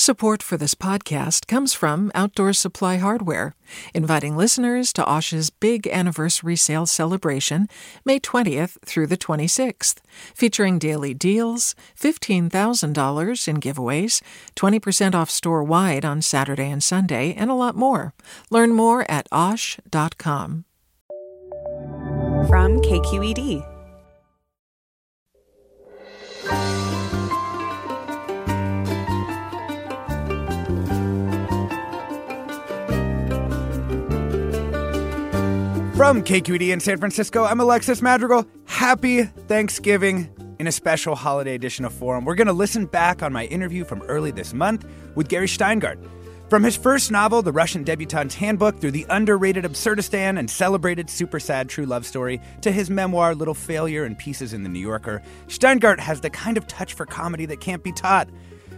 Support for this podcast comes from Outdoor Supply Hardware, inviting listeners to Osh's big anniversary sale celebration, May 20th through the 26th, featuring daily deals, $15,000 in giveaways, 20% off store wide on Saturday and Sunday, and a lot more. Learn more at OSH.com. From KQED. From KQED in San Francisco, I'm Alexis Madrigal. Happy Thanksgiving in a special holiday edition of Forum. We're going to listen back on my interview from early this month with Gary Shteyngart. From his first novel, The Russian Debutante's Handbook, through the underrated Absurdistan and celebrated super sad true love story, to his memoir, Little Failure and Pieces in the New Yorker, Shteyngart has the kind of touch for comedy that can't be taught.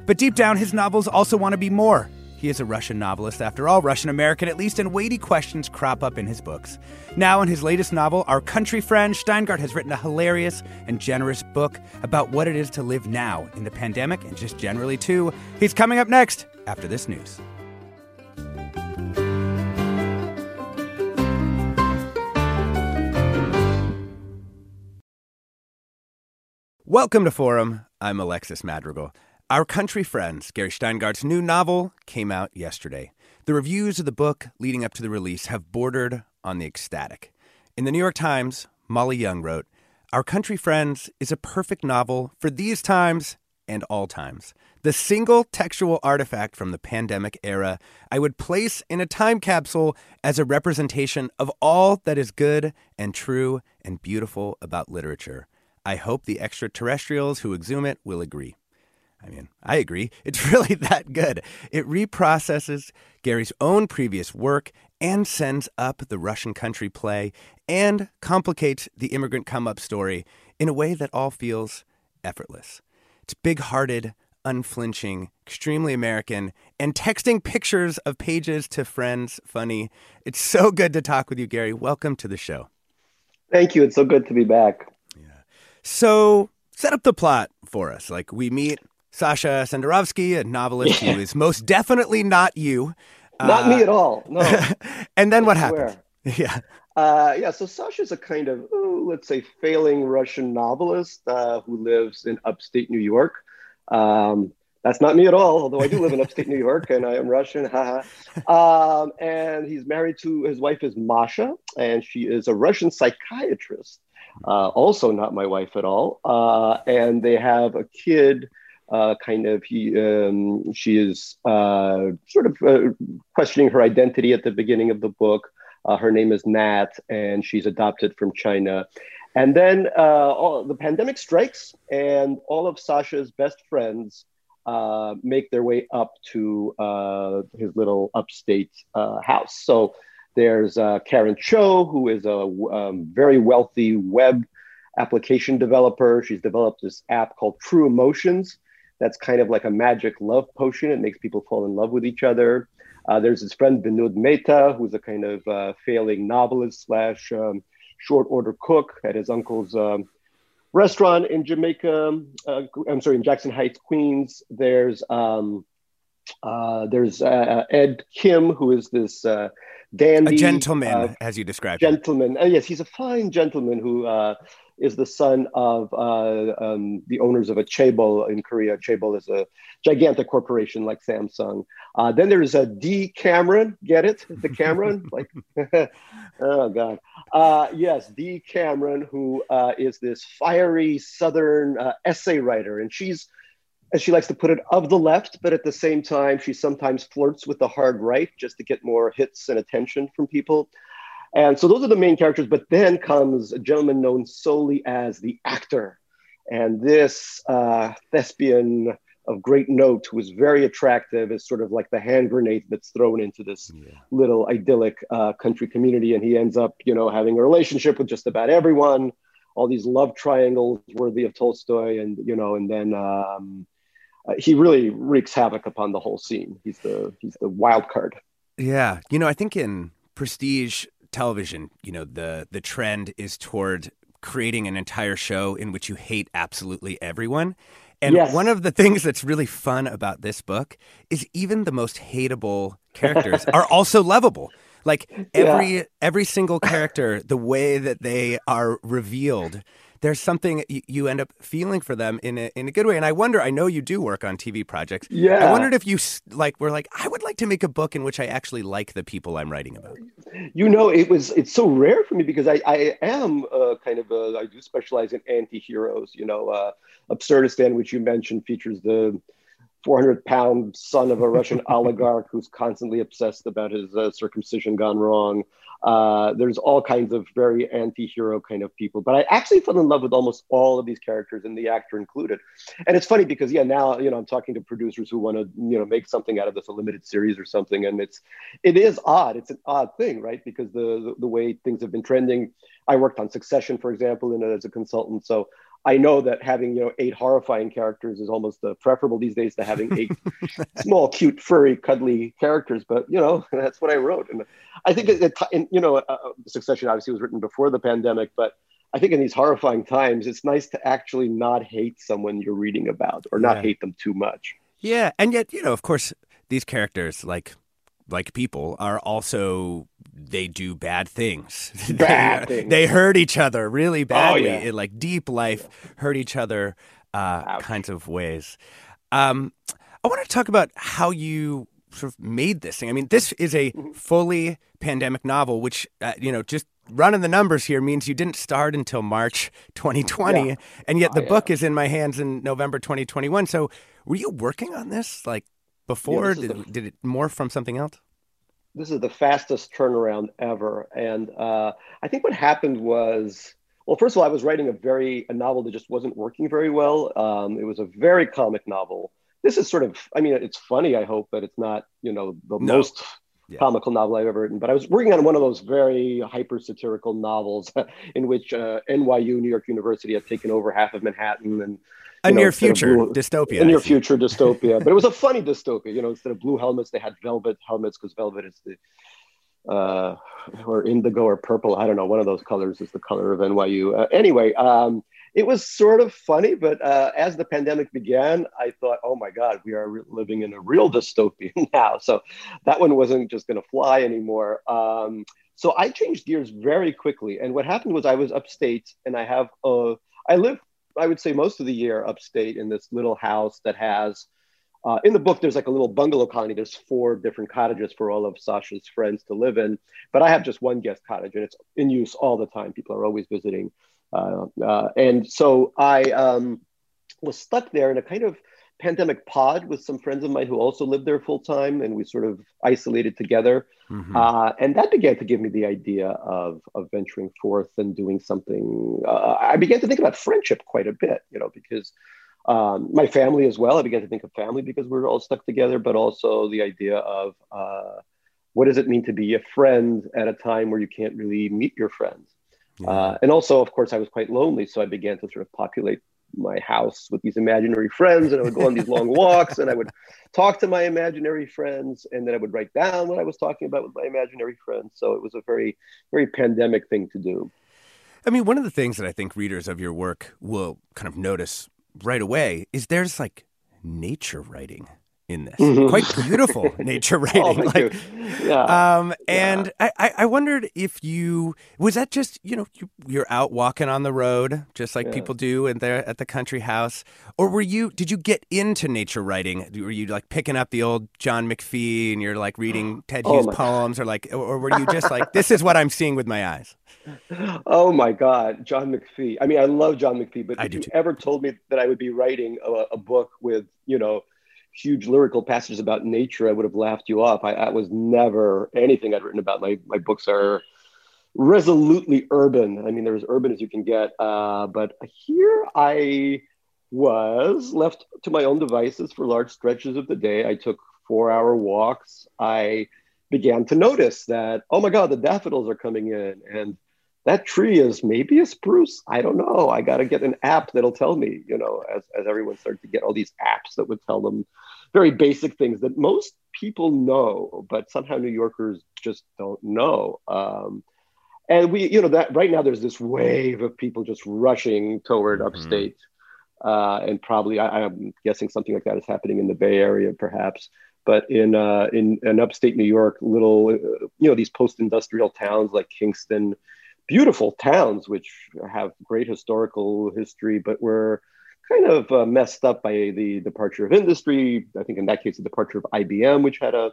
But deep down, his novels also want to be more. He is a Russian novelist, after all, Russian American at least, and weighty questions crop up in his books. Now, in his latest novel, Our Country Friend, Shteyngart has written a hilarious and generous book about what it is to live now in the pandemic and just generally, too. He's coming up next after this news. Welcome to Forum. I'm Alexis Madrigal. Our Country Friends, Gary Shteyngart's new novel, came out yesterday. The reviews of the book leading up to the release have bordered on the ecstatic. In the New York Times, Molly Young wrote, Our Country Friends is a perfect novel for these times and all times. The single textual artifact from the pandemic era I would place in a time capsule as a representation of all that is good and true and beautiful about literature. I hope the extraterrestrials who exhume it will agree. I mean, I agree. It's really that good. It reprocesses Gary's own previous work and sends up the Russian country play and complicates the immigrant come up story in a way that all feels effortless. It's big hearted, unflinching, extremely American, and texting pictures of pages to friends funny. It's so good to talk with you, Gary. Welcome to the show. Thank you. It's so good to be back. Yeah. So, set up the plot for us. Like, we meet Sasha Senderovsky, a novelist who is most definitely not you. Not uh, me at all. No. and then what happened? Yeah. Uh, yeah. So Sasha's a kind of, oh, let's say, failing Russian novelist uh, who lives in upstate New York. Um, that's not me at all, although I do live in upstate New York and I am Russian. um, and he's married to his wife is Masha, and she is a Russian psychiatrist. Uh, also, not my wife at all. Uh, and they have a kid uh, kind of he um, she is uh, sort of uh, questioning her identity at the beginning of the book. Uh, her name is Nat, and she's adopted from China. And then uh, all, the pandemic strikes, and all of Sasha's best friends uh, make their way up to his little upstate house. So there's Karen Cho, who is a um, very wealthy web application developer. She's developed this app called True Emotions, that's kind of like a magic love potion. It makes people fall in love with each other. Uh, there's his friend Binod Mehta, who's a kind of uh, failing novelist slash um, short order cook at his uncle's um, restaurant in Jamaica. Uh, I'm sorry, in Jackson Heights, Queens. There's um, uh, there's uh, Ed Kim, who is this uh, dandy, a gentleman, as you described. Gentleman. yes, he's a fine gentleman who is the son of uh, um, the owners of a chaebol in Korea. Chaebol is a gigantic corporation like Samsung. Uh, then there's a Dee Cameron. Get it? The Cameron? like, oh god. Uh, yes, Dee Cameron, who uh, is this fiery Southern uh, essay writer, and she's as she likes to put it, of the left, but at the same time, she sometimes flirts with the hard right just to get more hits and attention from people. And so those are the main characters. But then comes a gentleman known solely as the actor. And this uh, thespian of great note who is very attractive is sort of like the hand grenade that's thrown into this yeah. little idyllic uh, country community. And he ends up, you know, having a relationship with just about everyone, all these love triangles worthy of Tolstoy. And, you know, and then um, uh, he really wreaks havoc upon the whole scene. He's the, he's the wild card. Yeah. You know, I think in Prestige, television, you know, the the trend is toward creating an entire show in which you hate absolutely everyone. And Yes. one of the things that's really fun about this book is even the most hateable characters are also lovable. Like every every single character, the way that they are revealed, there's something you, you end up feeling for them in a in a good way. And I wonder, I know you do work on TV projects. Yeah. I wondered if you like were like, I would like to make a book in which I actually like the people I'm writing about. You know, it was it's so rare for me because I I am uh, kind of a I do specialize in anti-heroes. You know, uh, Absurdistan, which you mentioned, features the 400 pound son of a Russian oligarch who's constantly obsessed about his uh, circumcision gone wrong. Uh, there's all kinds of very anti-hero kind of people, but I actually fell in love with almost all of these characters, and the actor included. And it's funny because yeah, now you know I'm talking to producers who want to you know make something out of this, a limited series or something, and it's it is odd. It's an odd thing, right? Because the the, the way things have been trending. I worked on Succession, for example, and as a consultant, so I know that having you know eight horrifying characters is almost uh, preferable these days to having eight small, cute, furry, cuddly characters. But you know that's what I wrote, and I think and, you know uh, Succession obviously was written before the pandemic, but I think in these horrifying times, it's nice to actually not hate someone you're reading about or not Yeah. hate them too much. Yeah, and yet you know, of course, these characters like like people are also they do bad things. Bad they, things. they hurt each other really badly Oh, yeah. in like deep life hurt each other uh, kinds of ways. Um, I want to talk about how you sort of made this thing. I mean, this is a Mm-hmm. fully pandemic novel, which uh, you know just. Running the numbers here means you didn't start until March 2020, Yeah. and yet Oh, the yeah. book is in my hands in November 2021. So, were you working on this like before? is did, did it morph from something else? this is the fastest turnaround ever. And uh, I think what happened was, well, first of all, I was writing a very a novel that just wasn't working very well. Um, it was a very comic novel. This is sort of, I mean, it's funny. I hope, but it's not, you know, the No. most Yeah. comical novel I've ever written. But I was working on one of those very hyper satirical novels in which uh, NYU, New York University, had taken over half of Manhattan and A know, near future blue- dystopia. I your future dystopia. but it was a funny dystopia. You know, instead of blue helmets, they had velvet helmets because velvet is the uh, or indigo or purple. I don't know. One of those colors is the color of NYU. Uh, anyway, um, it was sort of funny, but uh, as the pandemic began, I thought, oh my God, we are re- living in a real dystopia now. So that one wasn't just going to fly anymore. Um, so I changed gears very quickly. And what happened was I was upstate and I have, uh, I live, I would say most of the year upstate in this little house that has, uh, in the book, there's like a little bungalow colony. There's four different cottages for all of Sasha's friends to live in. But I have just one guest cottage and it's in use all the time. People are always visiting. Uh, uh, and so I um, was stuck there in a kind of pandemic pod with some friends of mine who also lived there full time. And we sort of isolated together. Mhm. Uh, and that began to give me the idea of, of venturing forth and doing something. Uh, I began to think about friendship quite a bit, you know, because um, my family as well. I began to think of family because we were all stuck together, but also the idea of uh, what does it mean to be a friend at a time where you can't really meet your friends? Uh, and also, of course, I was quite lonely, so I began to sort of populate my house with these imaginary friends, and I would go on these long walks, and I would talk to my imaginary friends, and then I would write down what I was talking about with my imaginary friends. So it was a very, very pandemic thing to do. I mean, one of the things that I think readers of your work will kind of notice right away is there's like nature writing in this, Mhm. quite beautiful nature writing. Oh, like. Yeah. Um, and I, I I wondered if you was that just you know you, you're out walking on the road just like Yeah. people do and they're at the country house, or were you did you get into nature writing? Were you like picking up the old John McPhee and you're like reading Ted Oh Hughes my- poems, or like or were you just like this is what I'm seeing with my eyes? Oh my God, John McPhee. I mean, I love John McPhee, but I if you too. ever told me that I would be writing a, a book with, you know, huge lyrical passages about nature, I would have laughed you off. I, was never anything I'd written about. My my books are resolutely urban. I mean, they're as urban as you can get. Uh, but here I was left to my own devices for large stretches of the day. I took four hour walks. I began to notice that, oh my God, the daffodils are coming in. And that tree is maybe a spruce. I don't know. I got to get an app that'll tell me, you know, as, as everyone started to get all these apps that would tell them very basic things that most people know, but somehow New Yorkers just don't know. Um, and we, you know, that right now there's this wave of people just rushing toward Mhm. upstate. uh, and probably I, am guessing something like that is happening in the Bay Area, perhaps. But in uh, in, in upstate New York, little uh, you know these post-industrial towns like Kingston, beautiful towns which have great historical history, but were kind of uh, messed up by the departure of industry. I think in that case, the departure of IBM, which had a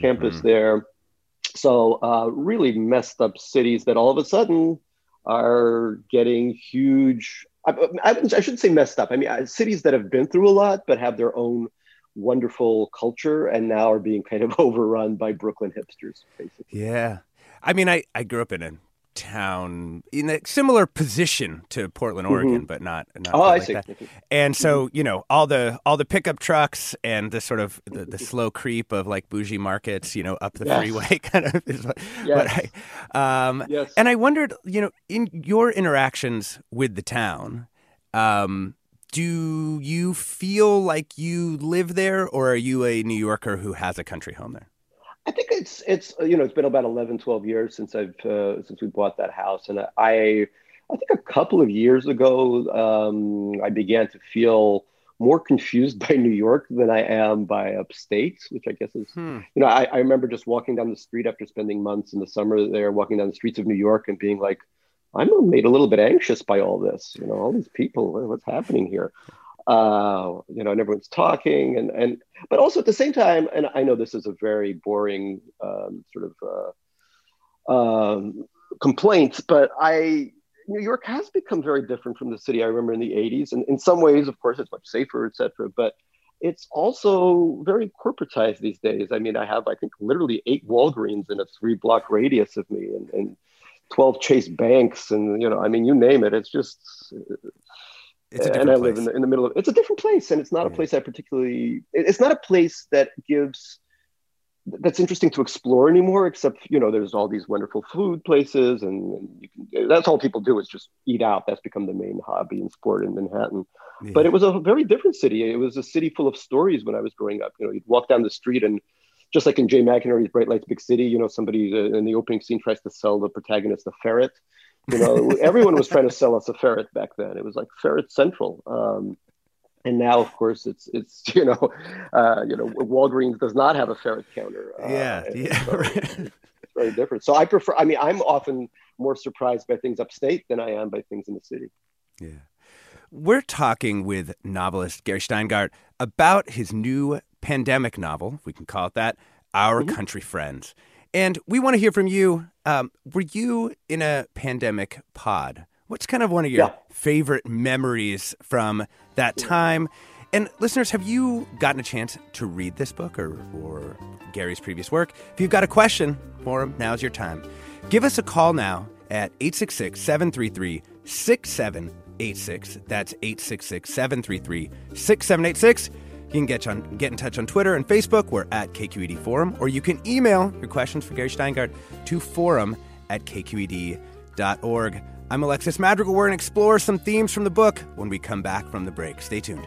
campus mm-hmm. there. So uh, really messed up cities that all of a sudden are getting huge. I, I, I shouldn't say messed up. I mean, uh, cities that have been through a lot but have their own wonderful culture and now are being kind of overrun by Brooklyn hipsters, basically. Yeah. I mean, I, I grew up in a town in a similar position to Portland, mm-hmm. Oregon, mm-hmm. but not, not oh, I see. That. And so, mm-hmm. you know, all the all the pickup trucks and the sort of the, the slow creep of like bougie markets, you know, up the yes. freeway kind of is what, yes. I, um, yes. and I wondered, you know, in your interactions with the town, um, do you feel like you live there or are you a New Yorker who has a country home there? I think it's it's you know it's been about 11, 12 years since I've uh, since we bought that house, and I I think a couple of years ago um, I began to feel more confused by New York than I am by upstate, which I guess is hmm. you know I, I remember just walking down the street after spending months in the summer there, walking down the streets of New York and being like, I'm made a little bit anxious by all this, you know, all these people, what's happening here? Uh, you know, and everyone's talking, and and but also at the same time, and I know this is a very boring um, sort of uh, um, complaint, but I New York has become very different from the city I remember in the '80s, and in some ways, of course, it's much safer, etc. But it's also very corporatized these days. I mean, I have I think literally eight Walgreens in a three-block radius of me, and, and 12 Chase banks and you know I mean you name it it's just it's a and I place. live in the, in the middle of it's a different place, and it's not a place I particularly. It's not a place that gives that's interesting to explore anymore. Except you know, there's all these wonderful food places, and, and you can. That's all people do is just eat out. That's become the main hobby and sport in Manhattan. Yeah. But it was a very different city. It was a city full of stories when I was growing up. You know, you'd walk down the street and just like in Jay McInerney's Bright Lights Big City, you know, somebody uh, in the opening scene tries to sell the protagonist a ferret you know, everyone was trying to sell us a ferret back then. It was like ferret central. Um, and now, of course, it's it's you know, uh, you know, Walgreens does not have a ferret counter. Uh, yeah, yeah, so it's very different. So I prefer. I mean, I'm often more surprised by things upstate than I am by things in the city. Yeah. We're talking with novelist Gary Shteyngart about his new pandemic novel, if we can call it that, Our mm-hmm. Country Friends. And we want to hear from you. Um, were you in a pandemic pod? What's kind of one of your yeah. favorite memories from that time? And listeners, have you gotten a chance to read this book or, or Gary's previous work? If you've got a question for him, now's your time. Give us a call now at 866 733 6786. That's 866 733 6786. You can get, on, get in touch on Twitter and Facebook. We're at KQED Forum. Or you can email your questions for Gary Shteyngart to forum at kqed.org. I'm Alexis Madrigal. We're going to explore some themes from the book when we come back from the break. Stay tuned.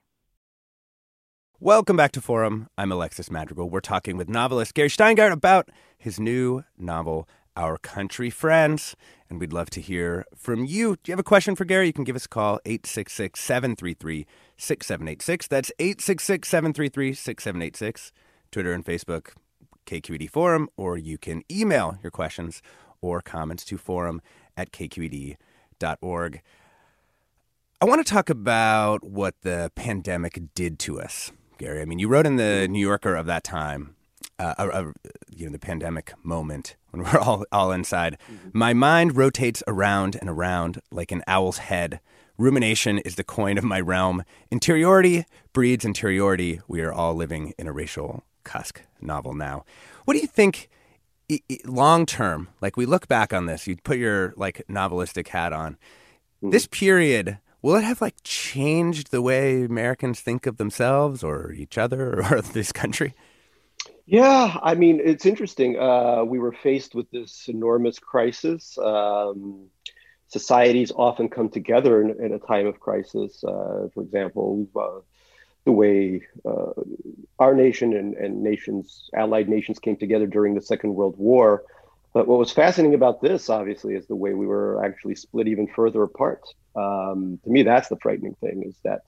Welcome back to Forum. I'm Alexis Madrigal. We're talking with novelist Gary Shteyngart about his new novel, Our Country Friends. And we'd love to hear from you. Do you have a question for Gary? You can give us a call, 866 733 6786. That's 866 733 6786. Twitter and Facebook, KQED Forum, or you can email your questions or comments to forum at kqed.org. I want to talk about what the pandemic did to us. Gary. I mean, you wrote in the New Yorker of that time, uh, uh, uh you know, the pandemic moment when we're all all inside. Mm-hmm. My mind rotates around and around like an owl's head. Rumination is the coin of my realm. Interiority breeds interiority. We are all living in a Rachel Cusk novel now. What do you think? long term like we look back on this you put your like novelistic hat on mm-hmm. this period will it have like changed the way Americans think of themselves or each other or this country? Yeah, I mean, it's interesting. Uh, we were faced with this enormous crisis. Um, societies often come together in, in a time of crisis. Uh, for example, uh, the way uh, our nation and, and nations, allied nations, came together during the Second World War. But what was fascinating about this, obviously, is the way we were actually split even further apart. Um, to me, that's the frightening thing is that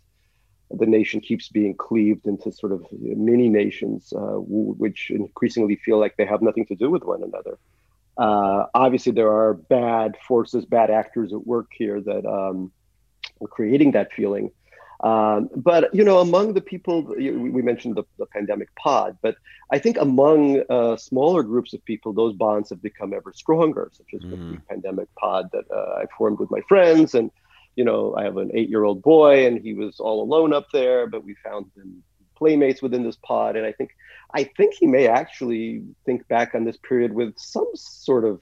the nation keeps being cleaved into sort of mini nations, uh, which increasingly feel like they have nothing to do with one another. Uh, obviously, there are bad forces, bad actors at work here that um, are creating that feeling. Um, but you know, among the people we mentioned the, the pandemic pod, but I think among uh, smaller groups of people, those bonds have become ever stronger, such as mm. the pandemic pod that uh, I formed with my friends and you know, I have an eight year old boy and he was all alone up there, but we found him playmates within this pod. And I think, I think he may actually think back on this period with some sort of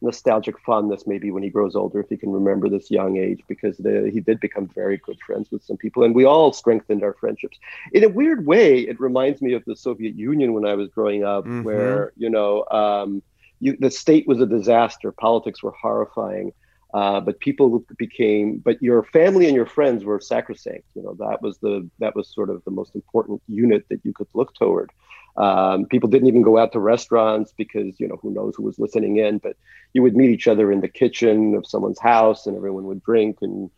nostalgic fondness, maybe when he grows older, if he can remember this young age, because the, he did become very good friends with some people. And we all strengthened our friendships. In a weird way, it reminds me of the Soviet Union when I was growing up, mm-hmm. where, you know, um, you, the state was a disaster, politics were horrifying uh, but people became, but your family and your friends were sacrosanct. You know that was the that was sort of the most important unit that you could look toward. Um, people didn't even go out to restaurants because you know who knows who was listening in. But you would meet each other in the kitchen of someone's house, and everyone would drink and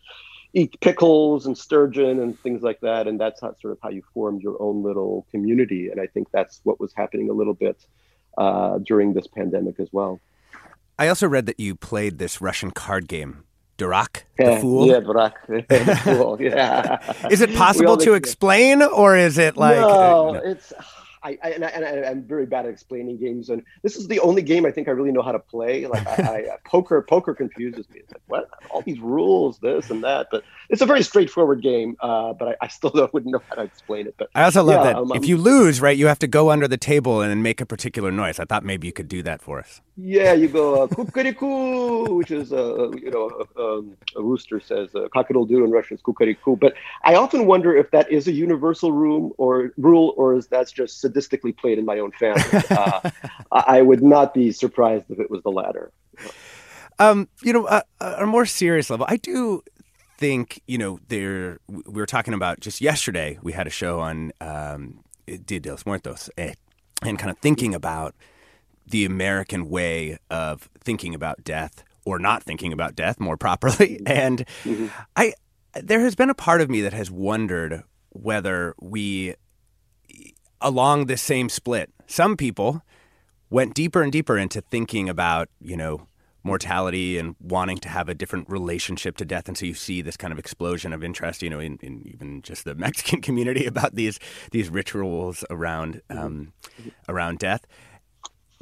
eat pickles and sturgeon and things like that. And that's how, sort of how you formed your own little community. And I think that's what was happening a little bit uh, during this pandemic as well. I also read that you played this Russian card game, Durak, the fool. Yeah, Durak, the fool. Yeah. is it possible to explain, or is it like? No, uh, no. it's I, I, and, I, I'm very bad at explaining games, and this is the only game I think I really know how to play. Like I, I, poker, poker confuses me. It's like what all these rules, this and that, but it's a very straightforward game. Uh, but I, still wouldn't know how to explain it. But I also love yeah, that um, if you lose, right, you have to go under the table and make a particular noise. I thought maybe you could do that for us. Yeah, you go uh, which is uh, you know um, a rooster says uh, in Russian is kukariku. But I often wonder if that is a universal or rule, or is that's just sadistically played in my own family. Uh, I would not be surprised if it was the latter. Um, you know, uh, on a more serious level, I do think you know there. We were talking about just yesterday. We had a show on um, Dia de los Muertos, eh, and kind of thinking about the American way of thinking about death or not thinking about death more properly. And mm-hmm. I, there has been a part of me that has wondered whether we along this same split. Some people went deeper and deeper into thinking about, you know, mortality and wanting to have a different relationship to death. And so you see this kind of explosion of interest, you know, in, in even just the Mexican community about these these rituals around um, around death.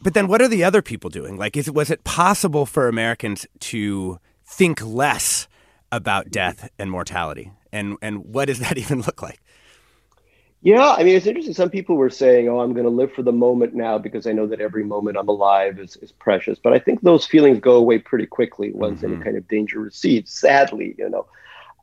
But then what are the other people doing? Like, is was it possible for Americans to think less about death and mortality? And and what does that even look like? Yeah, I mean, it's interesting. Some people were saying, "Oh, I'm going to live for the moment now because I know that every moment I'm alive is, is precious." But I think those feelings go away pretty quickly once mm-hmm. any kind of danger recedes. Sadly, you know.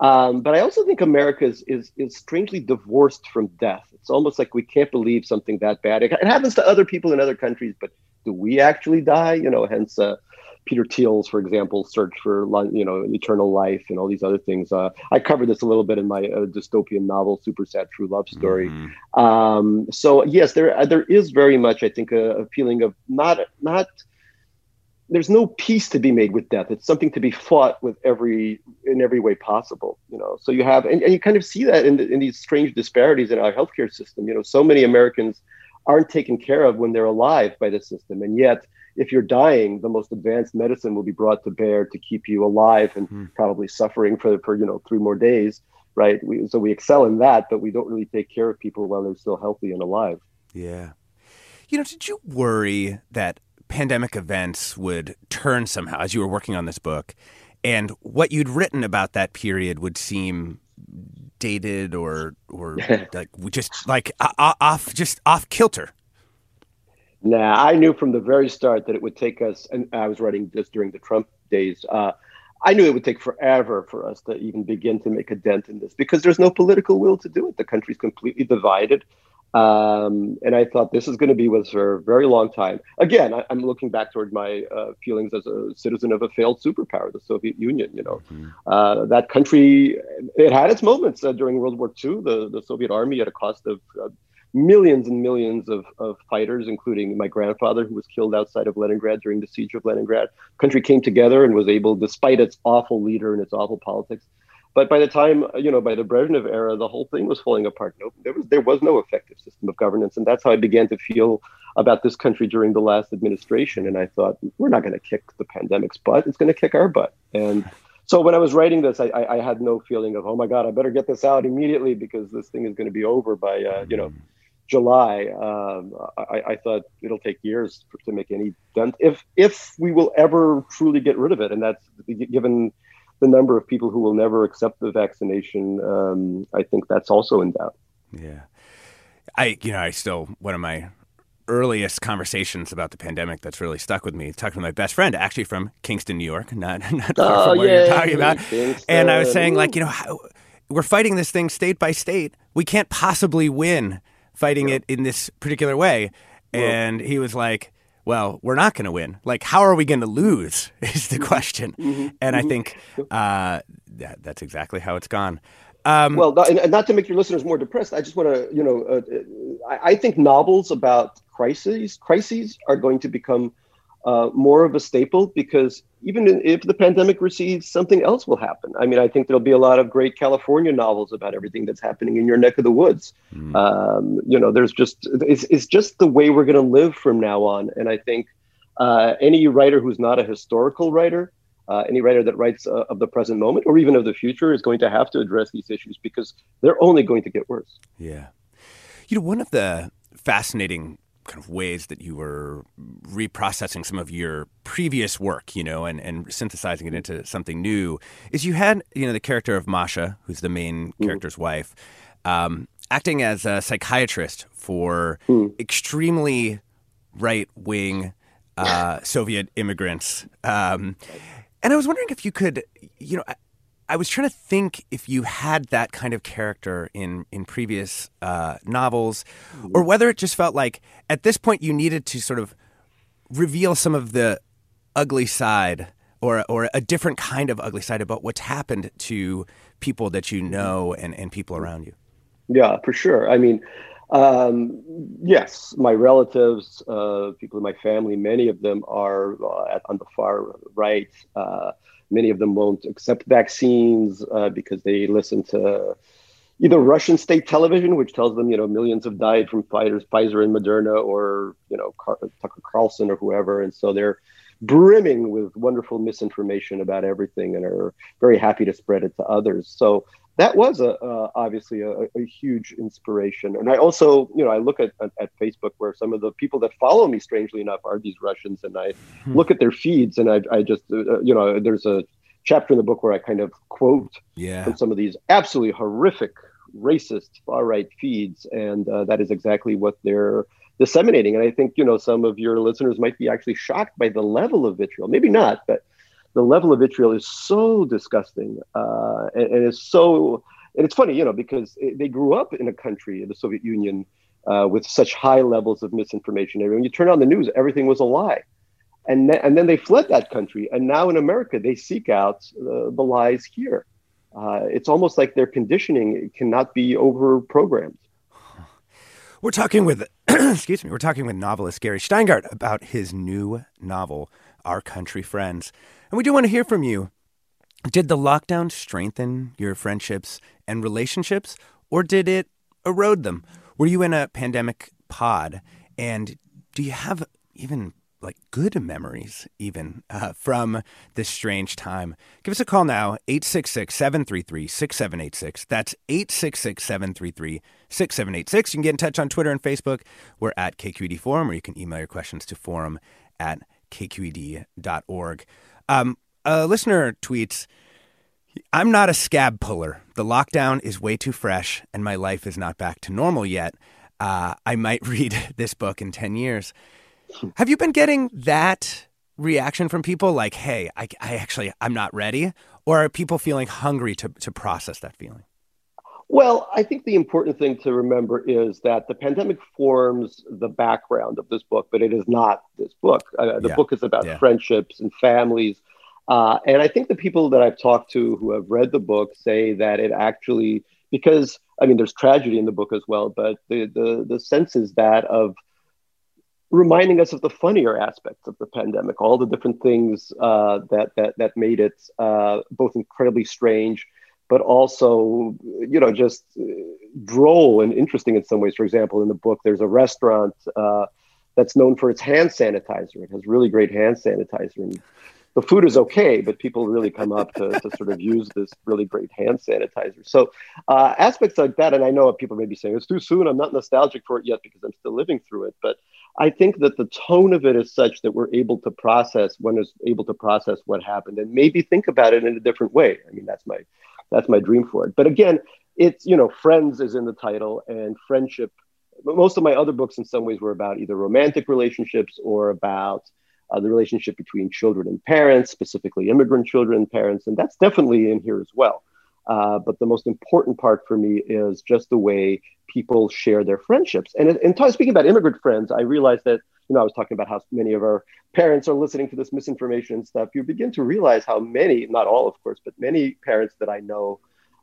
Um, but I also think America is, is is strangely divorced from death. It's almost like we can't believe something that bad. It, it happens to other people in other countries, but do we actually die? You know, hence uh, Peter Thiel's, for example, search for you know eternal life and all these other things. Uh, I covered this a little bit in my uh, dystopian novel, Super Sad True Love Story. Mm-hmm. Um, so yes, there uh, there is very much, I think, a, a, feeling of not not. There's no peace to be made with death. It's something to be fought with every in every way possible. You know, so you have and, and you kind of see that in, the, in these strange disparities in our healthcare system. You know, so many Americans aren't taken care of when they're alive by the system, and yet if you're dying, the most advanced medicine will be brought to bear to keep you alive and mm. probably suffering for, for you know three more days, right? We, so we excel in that, but we don't really take care of people while they're still healthy and alive. Yeah. You know, did you worry that pandemic events would turn somehow as you were working on this book, and what you'd written about that period would seem dated or or like just like off just off kilter? Nah, I knew from the very start that it would take us, and I was writing this during the Trump days. Uh, I knew it would take forever for us to even begin to make a dent in this because there's no political will to do it. The country's completely divided. Um, and I thought this is going to be with us for a very long time. Again, I, am looking back toward my uh, feelings as a citizen of a failed superpower, the Soviet Union. You know, mm-hmm. uh, that country it had its moments uh, during World War II. The the Soviet army at a cost of uh, millions and millions of, of fighters, including my grandfather, who was killed outside of Leningrad during the siege of Leningrad. Country came together and was able, despite its awful leader and its awful politics. But by the time, you know, by the Brezhnev era, the whole thing was falling apart. No, there was there was no effective system of governance, and that's how I began to feel about this country during the last administration. And I thought, we're not going to kick the pandemic's butt; it's going to kick our butt. And so when I was writing this, I, I, I, had no feeling of, oh my God, I better get this out immediately because this thing is going to be over by, uh, you know, July. Um, I, I, thought it'll take years to make any dent, if if we will ever truly get rid of it, and that's given the number of people who will never accept the vaccination. Um, I think that's also in doubt. Yeah, I you know I still one of my earliest conversations about the pandemic that's really stuck with me. Talking to my best friend, actually from Kingston, New York, not not oh, from where yeah, you're talking about, Kingston. and I was saying like you know. How, we're fighting this thing state by state. We can't possibly win fighting yeah. it in this particular way. And he was like, well, we're not going to win. Like, how are we going to lose is the mm-hmm. question. Mm-hmm. And I mm-hmm. think uh, that, that's exactly how it's gone. Um, well, not, and not to make your listeners more depressed, I just want to, you know, uh, uh, I, I, think novels about crises, crises are going to become uh, more of a staple because even if the pandemic recedes, something else will happen. I mean, I think there'll be a lot of great California novels about everything that's happening in your neck of the woods. Mm. Um, you know, there's just it's, it's just the way we're going to live from now on. And I think uh, any writer who's not a historical writer, uh, any writer that writes uh, of the present moment or even of the future is going to have to address these issues because they're only going to get worse. Yeah. You know, one of the fascinating kind of ways that you were reprocessing some of your previous work, you know, and, and synthesizing it into something new, is you had, you know, the character of Masha, who's the main mm. character's wife, um, acting as a psychiatrist for mm. extremely right wing uh, Soviet immigrants. Um, and I was wondering if you could, you know, I was trying to think if you had that kind of character in in previous uh, novels, or whether it just felt like at this point you needed to sort of reveal some of the ugly side or or a different kind of ugly side about what's happened to people that you know and, and people around you. Yeah, for sure. I mean, um, yes, my relatives, uh, people in my family, many of them are uh, on the far right. Many of them won't accept vaccines uh, because they listen to either Russian state television, which tells them you know millions have died from fighters, Pfizer and Moderna, or you know Car- Tucker Carlson or whoever, and so they're brimming with wonderful misinformation about everything and are very happy to spread it to others. So that was a, uh, obviously a, a, huge inspiration. And I also, you know, I look at, at, at, Facebook where some of the people that follow me, strangely enough, are these Russians, and I hmm. look at their feeds, and I, I just, uh, you know, there's a chapter in the book where I kind of quote yeah. from some of these absolutely horrific, racist, far right feeds, and uh, that is exactly what they're disseminating. And I think, you know, some of your listeners might be actually shocked by the level of vitriol. Maybe not, but the level of vitriol is so disgusting uh, and, and it's so and it's funny you know because it, they grew up in a country the soviet union uh, with such high levels of misinformation and when you turn on the news everything was a lie and and then they fled that country, and now in America they seek out uh, the lies here. Uh, it's almost like their conditioning cannot be over programmed. We're talking with, excuse me, we're talking with novelist Gary Shteyngart about his new novel, Our Country Friends. And we do want to hear from you. Did the lockdown strengthen your friendships and relationships, or did it erode them? Were you in a pandemic pod? And do you have even like good memories even uh, from this strange time. Give us a call now, 866-733-6786. That's 866-733-6786. You can get in touch on Twitter and Facebook. We're at KQED Forum, or you can email your questions to forum at kqed.org. Um, a listener tweets, I'm not a scab puller. The lockdown is way too fresh, and my life is not back to normal yet. Uh, I might read this book in 10 years. Have you been getting that reaction from people like, hey, I, I actually, I'm not ready? Or are people feeling hungry to, to process that feeling? Well, I think the important thing to remember is that the pandemic forms the background of this book, but it is not this book. Uh, the yeah. book is about yeah. friendships and families. Uh, and I think the people that I've talked to who have read the book say that it actually, because I mean, there's tragedy in the book as well, but the the, the sense is that of reminding us of the funnier aspects of the pandemic, all the different things uh, that, that that made it uh, both incredibly strange, but also, you know, just uh, droll and interesting in some ways. For example, in the book, there's a restaurant uh, that's known for its hand sanitizer. It has really great hand sanitizer, and the food is okay, but people really come up to, to sort of use this really great hand sanitizer. So uh, aspects like that, and I know people may be saying it's too soon. I'm not nostalgic for it yet because I'm still living through it, but I think that the tone of it is such that we're able to process one is able to process what happened and maybe think about it in a different way. I mean, that's my that's my dream for it. But again, it's you know, friends is in the title and friendship. Most of my other books, in some ways, were about either romantic relationships or about uh, the relationship between children and parents, specifically immigrant children and parents, and that's definitely in here as well. Uh, but the most important part for me is just the way people share their friendships. And, and t- speaking about immigrant friends, I realized that, you know, I was talking about how many of our parents are listening to this misinformation and stuff. You begin to realize how many, not all, of course, but many parents that I know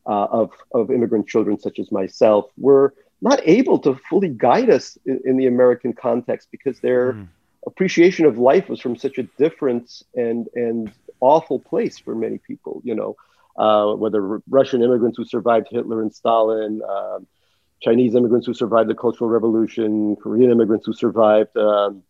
uh, of, of immigrant children, such as myself, were not able to fully guide us in, in the American context because their mm. appreciation of life was from such a different and, and awful place for many people, you know uh, whether Russian immigrants who survived Hitler and Stalin, uh, Chinese immigrants who survived the Cultural Revolution, Korean immigrants who survived, um,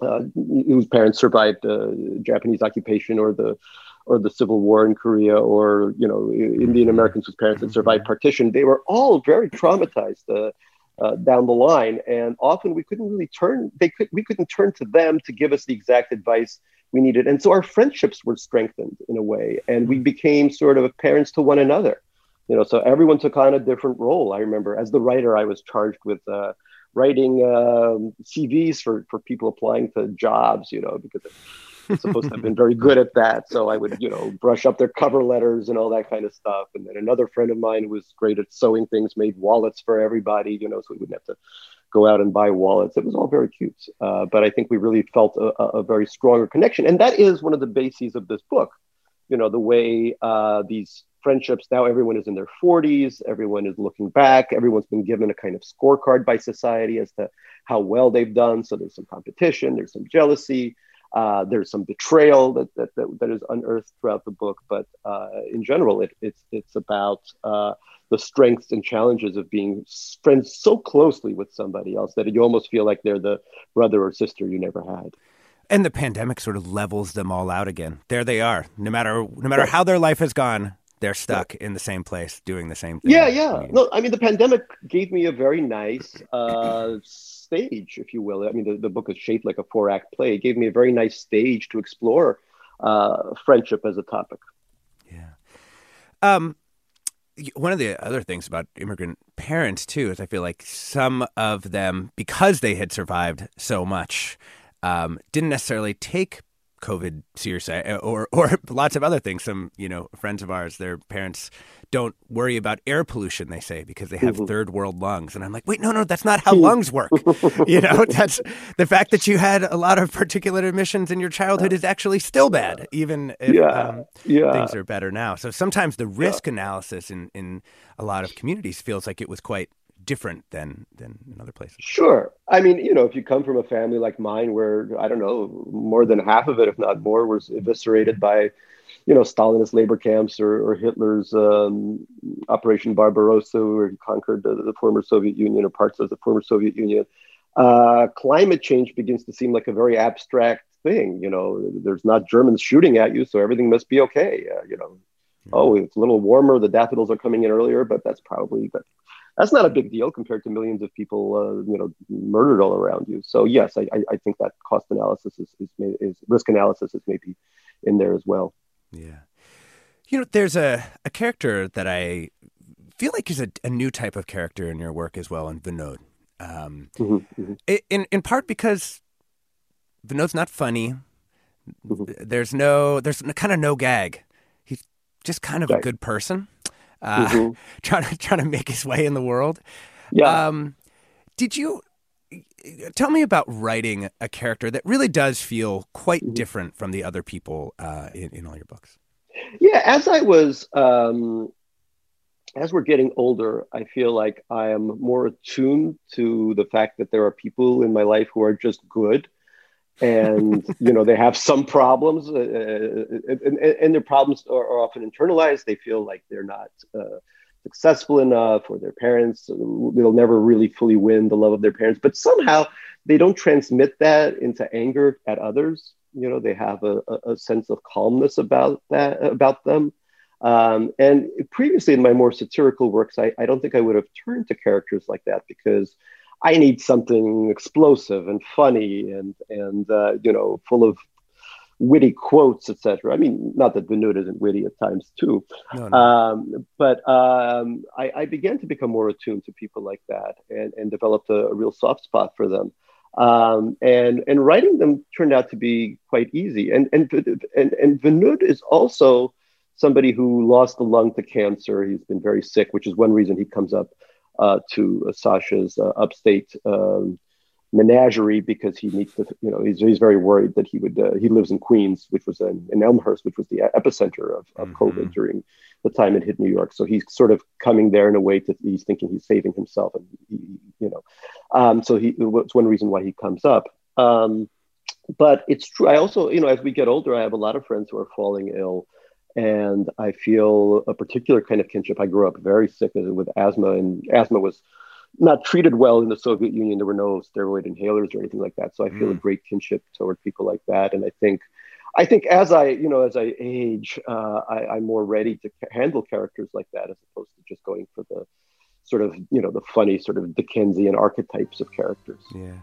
uh, whose parents survived uh, Japanese occupation or the or the Civil War in Korea, or you know Indian Americans whose parents had survived partition. They were all very traumatized. Uh, uh, down the line, and often we couldn't really turn. They could we couldn't turn to them to give us the exact advice we needed. And so our friendships were strengthened in a way, and we became sort of parents to one another. You know, so everyone took on a different role. I remember as the writer, I was charged with uh, writing um, CVs for for people applying to jobs. You know, because I'm supposed to have been very good at that. So I would, you know, brush up their cover letters and all that kind of stuff. And then another friend of mine who was great at sewing things made wallets for everybody. You know, so we wouldn't have to go out and buy wallets. It was all very cute. Uh, but I think we really felt a, a, very stronger connection. And that is one of the bases of this book. You know, the way uh, these friendships, now everyone is in their 40s, everyone is looking back, everyone's been given a kind of scorecard by society as to how well they've done. So there's some competition, there's some jealousy. Uh, there's some betrayal that, that, that, that is unearthed throughout the book, but uh, in general, it, it's, it's about uh, the strengths and challenges of being friends so closely with somebody else that you almost feel like they're the brother or sister you never had. And the pandemic sort of levels them all out again. There they are. No matter no matter how their life has gone, they're stuck in the same place doing the same thing. Yeah, yeah. I mean, no, I mean the pandemic gave me a very nice uh, stage, if you will. I mean the, the book is shaped like a four act play. It gave me a very nice stage to explore uh, friendship as a topic. Yeah. Um, one of the other things about immigrant parents too is I feel like some of them, because they had survived so much, um, didn't necessarily take COVID seriously, uh, or or lots of other things. Some you know friends of ours, their parents don't worry about air pollution. They say because they have mm-hmm. third world lungs, and I'm like, wait, no, no, that's not how lungs work. you know, that's the fact that you had a lot of particulate emissions in your childhood is actually still bad, even if yeah. Um, yeah. things are better now. So sometimes the risk yeah. analysis in in a lot of communities feels like it was quite different than than in other places. Sure. I mean, you know, if you come from a family like mine where I don't know, more than half of it, if not more, was eviscerated by, you know, Stalinist labor camps or, or Hitler's um, Operation Barbarossa, where he conquered the, the, former Soviet Union or parts of the former Soviet Union. Uh, climate change begins to seem like a very abstract thing. You know, there's not Germans shooting at you, so everything must be okay. Uh, you know, oh, it's a little warmer. The daffodils are coming in earlier, but that's probably but that's not a big deal compared to millions of people, uh, you know, murdered all around you. So yes, I, I think that cost analysis is, is, is risk analysis is maybe in there as well. Yeah, you know, there's a a character that I feel like is a, a new type of character in your work as well, in Vinod. Um, mm-hmm, mm-hmm. In in part because Vinod's not funny. Mm-hmm. There's no there's kind of no gag. He's just kind of right. a good person uh, mm-hmm. trying to trying to make his way in the world. Yeah. Um, did you tell me about writing a character that really does feel quite mm-hmm. different from the other people uh, in, in all your books? Yeah, as I was, um, as we're getting older, I feel like I am more attuned to the fact that there are people in my life who are just good and you know they have some problems uh, uh, and, and, their problems are, are, often internalized. They feel like they're not uh, successful enough or their parents they'll never really fully win the love of their parents. But somehow they don't transmit that into anger at others. You know they have a, a sense of calmness about that about them. Um, and previously in my more satirical works I, I don't think i would have turned to characters like that because I need something explosive and funny and and uh, you know full of witty quotes, etc. I mean, not that Vinod isn't witty at times too, no, no. Um, but um, I, I, began to become more attuned to people like that and, and developed a, a real soft spot for them. Um, and and writing them turned out to be quite easy. And and and and Vinod is also somebody who lost a lung to cancer. He's been very sick, which is one reason he comes up to Sasha's uh, upstate um, menagerie because he needs to, you know, he's, he's very worried that he would, uh, he lives in Queens, which was in, in Elmhurst, which was the epicenter of, of mm-hmm. COVID during the time it hit New York. So he's sort of coming there in a way that he's thinking he's saving himself. And, he, you know, um, so he, it's one reason why he comes up. Um, but it's true. I also, you know, as we get older, I have a lot of friends who are falling ill and I feel a particular kind of kinship. I grew up very sick with asthma, and asthma was not treated well in the Soviet Union. There were no steroid inhalers or anything like that. So I feel mm. a great kinship toward people like that, and I think. I think as I, you know, as I age, uh, I, I'm more ready to handle characters like that as opposed to just going for the sort of, you know, the funny sort of Dickensian archetypes of characters. Yeah.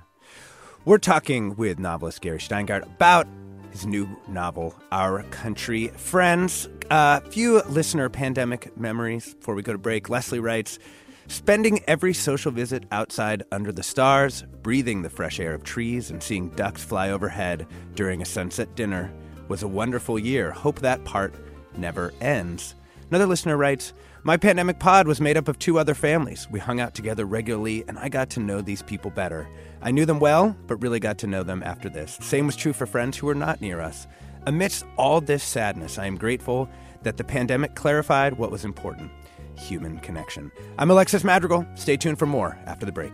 We're talking with novelist Gary Shteyngart about his new novel, Our Country Friends. A uh, few listener pandemic memories before we go to break. Leslie writes, Spending every social visit outside under the stars, breathing the fresh air of trees, and seeing ducks fly overhead during a sunset dinner was a wonderful year. Hope that part never ends. Another listener writes, my pandemic pod was made up of two other families. We hung out together regularly, and I got to know these people better. I knew them well, but really got to know them after this. Same was true for friends who were not near us. Amidst all this sadness, I am grateful that the pandemic clarified what was important human connection. I'm Alexis Madrigal. Stay tuned for more after the break.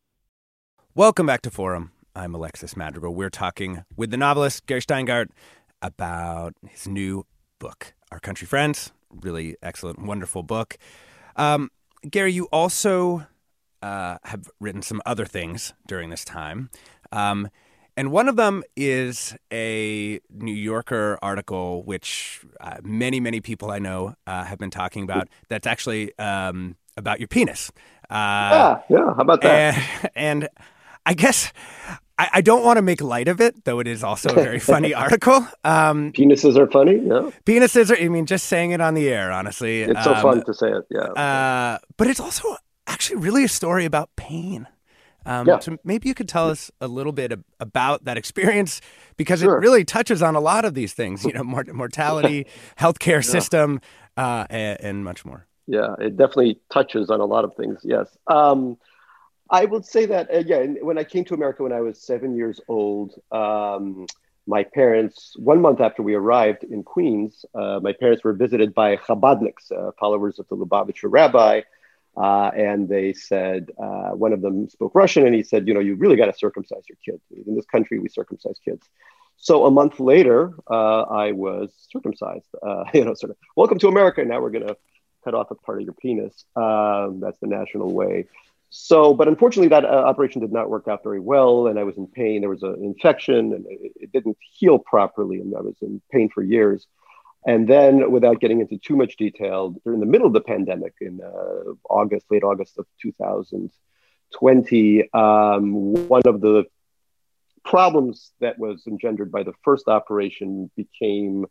Welcome back to Forum. I'm Alexis Madrigal. We're talking with the novelist Gary Shteyngart about his new book, Our Country Friends. Really excellent, wonderful book. Um, Gary, you also uh, have written some other things during this time. Um, and one of them is a New Yorker article, which uh, many, many people I know uh, have been talking about. That's actually um, about your penis. Uh, yeah, yeah. How about that? And, and I guess I, I don't want to make light of it, though it is also a very funny article. Um, penises are funny, yeah. Penises are, I mean, just saying it on the air, honestly. It's so um, fun to say it, yeah. Uh, but it's also actually really a story about pain. Um, Yeah. So maybe you could tell us a little bit ab- about that experience because Sure. it really touches on a lot of these things, you know, mor- mortality, healthcare system, uh, and, and much more. Yeah, it definitely touches on a lot of things. Yes. Um, I would say that, uh, yeah, when I came to America when I was seven years old, um, my parents, one month after we arrived in Queens, uh, my parents were visited by Chabadniks, uh, followers of the Lubavitcher rabbi. Uh, and they said, uh, one of them spoke Russian, and he said, you know, you really got to circumcise your kids. In this country, we circumcise kids. So a month later, uh, I was circumcised. Uh, you know, sort of, welcome to America. Now we're going to cut off a part of your penis. Um, that's the national way. So, but unfortunately, that uh, operation did not work out very well, and I was in pain. There was an infection, and it, it didn't heal properly, and I was in pain for years. And then, without getting into too much detail, during the middle of the pandemic in uh, August, late August of 2020, um, one of the problems that was engendered by the first operation became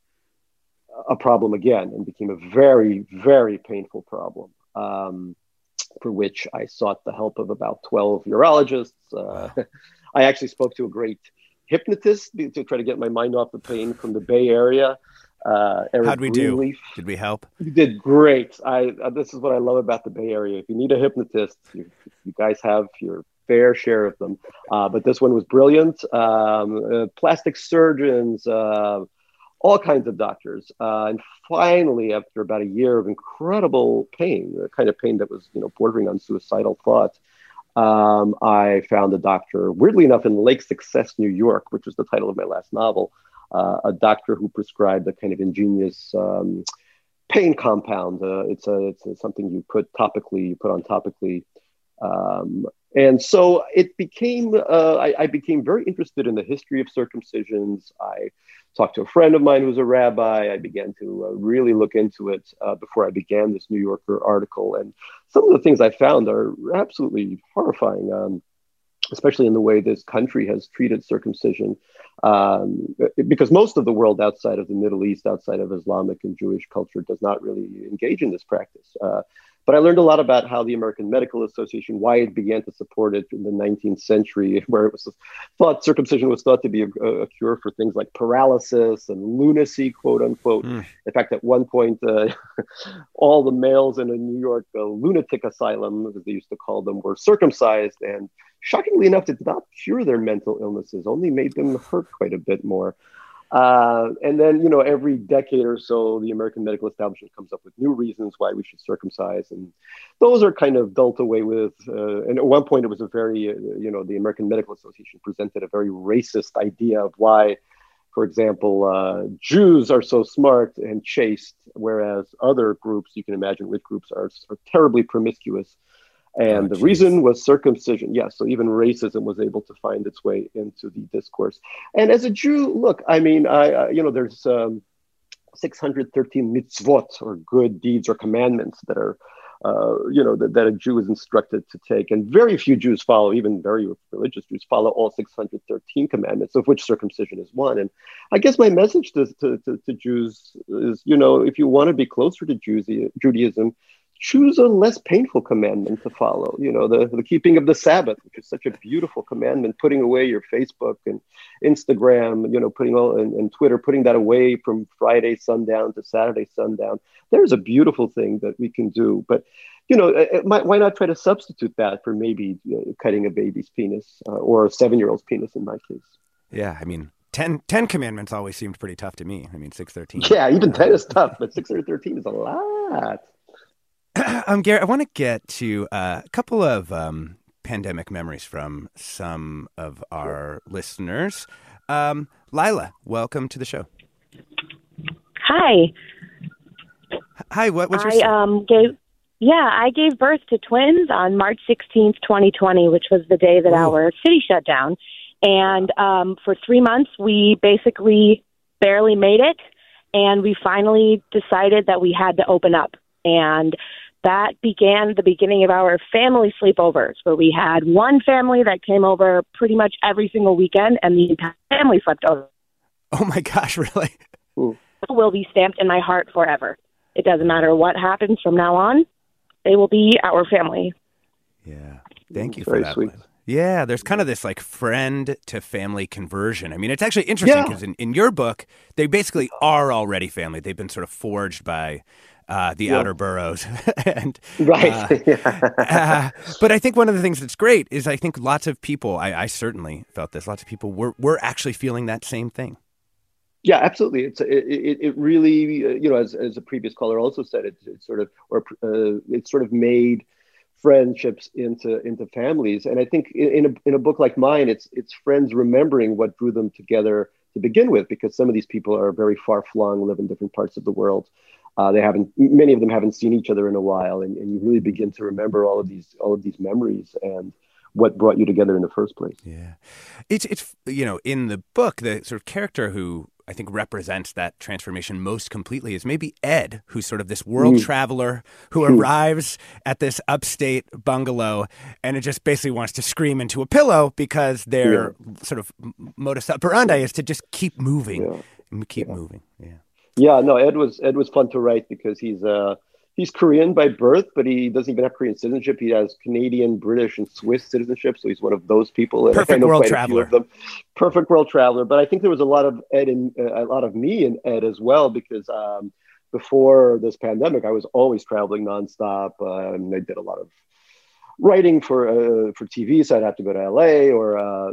a problem again and became a very, very painful problem. Um, for which I sought the help of about 12 urologists. Uh, I actually spoke to a great hypnotist to try to get my mind off the pain from the Bay Area. Uh, Eric How'd we do? Did we help? You did great. I uh, this is what I love about the Bay Area. If you need a hypnotist, you, you guys have your fair share of them. Uh, but this one was brilliant. Um, uh, plastic surgeons, uh, all kinds of doctors, uh, and finally, after about a year of incredible pain, the kind of pain that was you know bordering on suicidal thoughts, um, I found a doctor, weirdly enough, in Lake Success, New York, which was the title of my last novel, uh, a doctor who prescribed a kind of ingenious um, pain compound. Uh, it's a it's a, something you put topically, you put on topically, um, and so it became. Uh, I, I became very interested in the history of circumcisions. I talked to a friend of mine who's a rabbi. I began to uh, really look into it uh, before I began this New Yorker article, and some of the things I found are absolutely horrifying. Um, especially in the way this country has treated circumcision, um, because most of the world outside of the Middle East, outside of Islamic and Jewish culture, does not really engage in this practice. Uh, but I learned a lot about how the American Medical Association, why it began to support it in the 19th century, where it was thought circumcision was thought to be a, a cure for things like paralysis and lunacy, quote unquote. Mm. In fact, at one point, uh, all the males in a New York uh, lunatic asylum, as they used to call them, were circumcised. And shockingly enough, it did not cure their mental illnesses, only made them hurt quite a bit more. Uh, and then, you know, every decade or so, the American medical establishment comes up with new reasons why we should circumcise. And those are kind of dealt away with. Uh, and at one point, it was a very, uh, you know, the American Medical Association presented a very racist idea of why, for example, uh, Jews are so smart and chaste, whereas other groups, you can imagine which groups are, are terribly promiscuous. And Oh, the geez. reason was circumcision. Yes, so even racism was able to find its way into the discourse. And as a Jew, look, I mean, I, I you know, there's um, 613 mitzvot or good deeds or commandments that are, uh, you know, that, that a Jew is instructed to take. And very few Jews follow, even very religious Jews follow all 613 commandments, of which circumcision is one. And I guess my message to, to, to, to Jews is, you know, if you want to be closer to Jews, Judaism, choose a less painful commandment to follow. You know, the, the keeping of the Sabbath, which is such a beautiful commandment, putting away your Facebook and Instagram, you know, putting all and, and Twitter, putting that away from Friday sundown to Saturday sundown. There's a beautiful thing that we can do. But, you know, might, why not try to substitute that for maybe you know, cutting a baby's penis uh, or a seven year old's penis in my case? Yeah. I mean, 10, 10 commandments always seemed pretty tough to me. I mean, 613. Yeah, even 10 is tough, but 613 is a lot. Um, Gary, I want to get to uh, a couple of um, pandemic memories from some of our listeners. Um, Lila, welcome to the show. Hi. Hi. What, what's your? I um gave. Yeah, I gave birth to twins on March 16th, 2020, which was the day that Ooh. our city shut down. And um, for three months, we basically barely made it. And we finally decided that we had to open up. And that began the beginning of our family sleepovers, where we had one family that came over pretty much every single weekend, and the entire family slept over. oh my gosh, really? Will be stamped in my heart forever. It doesn't matter what happens from now on; they will be our family. Yeah. Thank you Very for that. sweet. Yeah, there's kind of this like friend to family conversion. I mean, it's actually interesting Yeah. because in, in your book, they basically are already family. They've been sort of forged by uh, the Yeah. outer boroughs. and Right. uh, yeah. uh, but I think one of the things that's great is I think lots of people, I, I certainly felt this, lots of people were, were actually feeling that same thing. Yeah, absolutely. It's it, it, really you know as as a previous caller also said it, it sort of or uh, it sort of made friendships into into families and I think in, in a in a book like mine it's it's friends remembering what drew them together to begin with because some of these people are very far flung live in different parts of the world uh, they haven't many of them haven't seen each other in a while and, and you really begin to remember all of these all of these memories and what brought you together in the first place Yeah. It's, it's, you know, in the book, the sort of character who I think represents that transformation most completely is maybe Ed, who's sort of this world Mm. traveler who arrives at this upstate bungalow and it just basically wants to scream into a pillow because their sort of modus operandi is to just keep moving Yeah. keep moving. Yeah. Yeah, no, Ed was Ed was fun to write because he's uh he's Korean by birth, but he doesn't even have Korean citizenship. He has Canadian, British, and Swiss citizenship, so he's one of those people. And I Perfect know world quite a few traveler. Perfect world traveler. But I think there was a lot of Ed and uh, a lot of me and Ed as well because um, before this pandemic, I was always traveling nonstop. Um, I did a lot of writing for uh, for TV, so I'd have to go to LA or uh,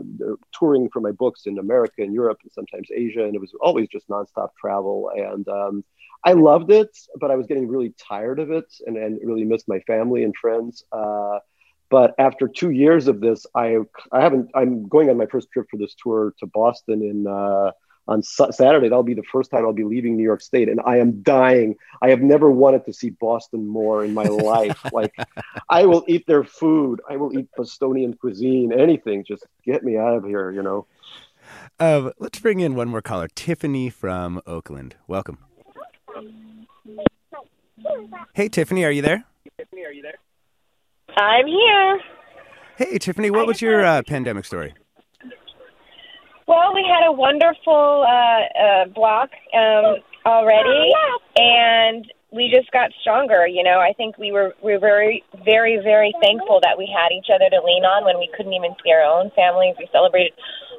touring for my books in America and Europe and sometimes Asia, and it was always just nonstop travel. And um, I loved it, but I was getting really tired of it and, and really missed my family and friends. Uh, but after two years of this, I I haven't. I'm going on my first trip for this tour to Boston in. On Saturday, that'll be the first time I'll be leaving New York State, and I am dying. I have never wanted to see Boston more in my life. like, I will eat their food. I will eat Bostonian cuisine. Anything, just get me out of here. You know. Um, let's bring in one more caller, Tiffany from Oakland. Welcome. Hey, Tiffany, are you there? Tiffany, are you there? I'm here. Hey, Tiffany, what was your uh, pandemic story? Well, we had a wonderful uh, uh, block um, already, and we just got stronger. You know, I think we were we were very, very, very thankful that we had each other to lean on when we couldn't even see our own families. We celebrated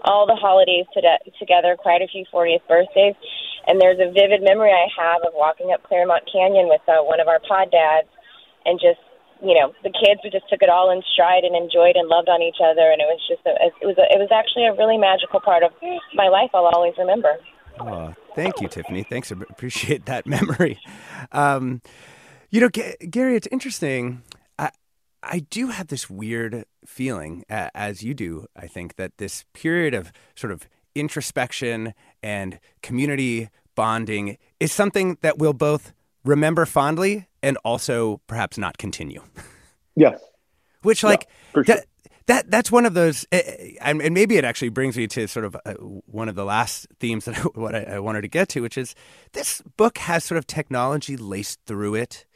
all the holidays to- together, quite a few 40th birthdays, and there's a vivid memory I have of walking up Claremont Canyon with uh, one of our pod dads, and just you know the kids we just took it all in stride and enjoyed and loved on each other and it was just a, it was a, it was actually a really magical part of my life I'll always remember. Oh, thank you, Tiffany. Thanks. Appreciate that memory. Um, you know, G- Gary, it's interesting. I, I do have this weird feeling, uh, as you do, I think, that this period of sort of introspection and community bonding is something that we'll both remember fondly and also perhaps not continue. Yes. Which, like, sure. that, that that's one of those, eh, eh, and, and maybe it actually brings me to sort of uh, one of the last themes that I, what I, I wanted to get to, which is this book has sort of technology laced through it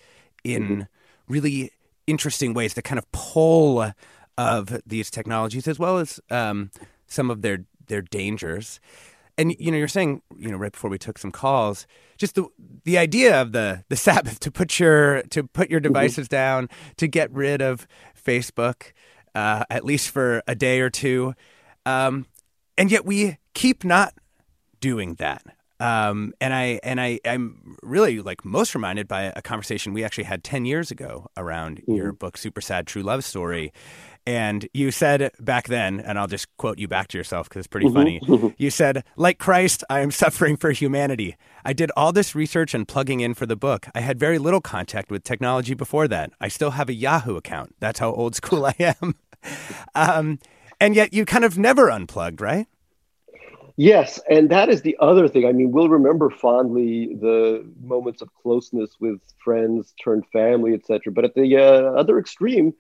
in Mm-hmm. really interesting ways. The kind of pull of these technologies, as well as um, some of their their dangers. And you know, you're saying, you know, right before we took some calls, just the the idea of the the Sabbath to put your to put your mm-hmm. devices mm-hmm. down, to get rid of Facebook, uh, at least for a day or two, um, and yet we keep not doing that. Um, and I and I I'm really like most reminded by a conversation we actually had ten years ago around mm-hmm. your book Super Sad True Love Story, and you said back then, and I'll just quote you back to yourself because it's pretty mm-hmm. funny. Mm-hmm. You said, "Like Christ, I am suffering for humanity. I did all this research and plugging in for the book. I had very little contact with technology before that. I still have a Yahoo account. That's how old school I am." um, and yet you kind of never unplugged, right? Yes, and that is the other thing. I mean, we'll remember fondly the moments of closeness with friends turned family, etc. But at the uh, other extreme,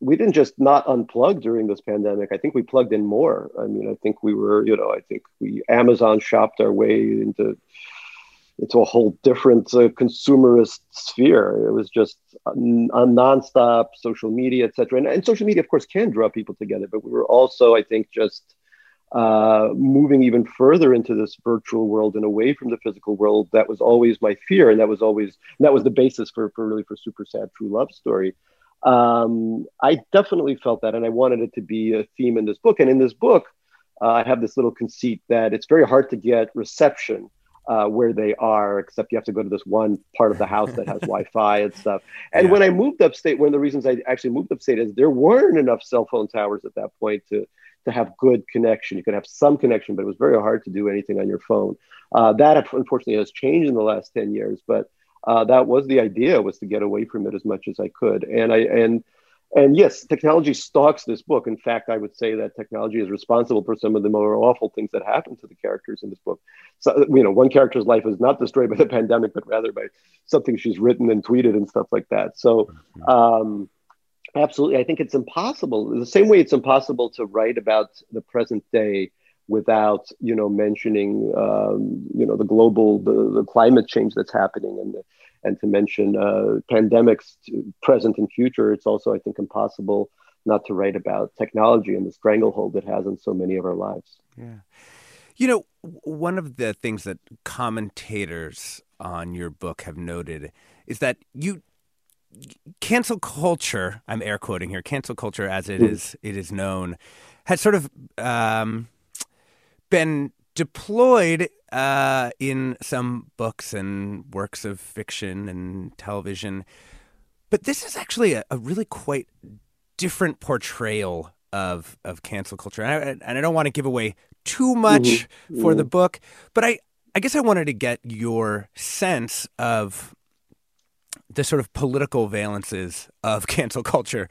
we didn't just not unplug during this pandemic. I think we plugged in more. I mean, I think we were, you know, I think we Amazon shopped our way into into a whole different uh, consumerist sphere. It was just a, nonstop social media, etc. And, and social media, of course, can draw people together, but we were also, I think, just uh, moving even further into this virtual world and away from the physical world. That was always my fear, and that was always that was the basis for, for really for super sad true love story. Um, I definitely felt that, and I wanted it to be a theme in this book. And in this book, uh, I have this little conceit that it's very hard to get reception uh, where they are, except you have to go to this one part of the house that has Wi-Fi and stuff. And yeah. when I moved upstate, one of the reasons I actually moved upstate is there weren't enough cell phone towers at that point to to have good connection. You could have some connection, but it was very hard to do anything on your phone. Uh, that unfortunately has changed in the last 10 years, but uh, that was the idea was to get away from it as much as I could. And I, and, and yes, technology stalks this book. In fact, I would say that technology is responsible for some of the more awful things that happen to the characters in this book. So, you know, one character's life is not destroyed by the pandemic, but rather by something she's written and tweeted and stuff like that. So, um, Absolutely. I think it's impossible. The same way it's impossible to write about the present day without, you know, mentioning, um, you know, the global, the, the climate change that's happening and, the, and to mention uh, pandemics present and future. It's also, I think, impossible not to write about technology and the stranglehold it has on so many of our lives. Yeah. You know, one of the things that commentators on your book have noted is that you cancel culture, I'm air quoting here, cancel culture as it is it is known, has sort of um, been deployed uh, in some books and works of fiction and television. But this is actually a, a really quite different portrayal of of cancel culture, and I, and I don't want to give away too much mm-hmm. for the mm-hmm. book, but I I guess I wanted to get your sense of the sort of political valences of cancel culture.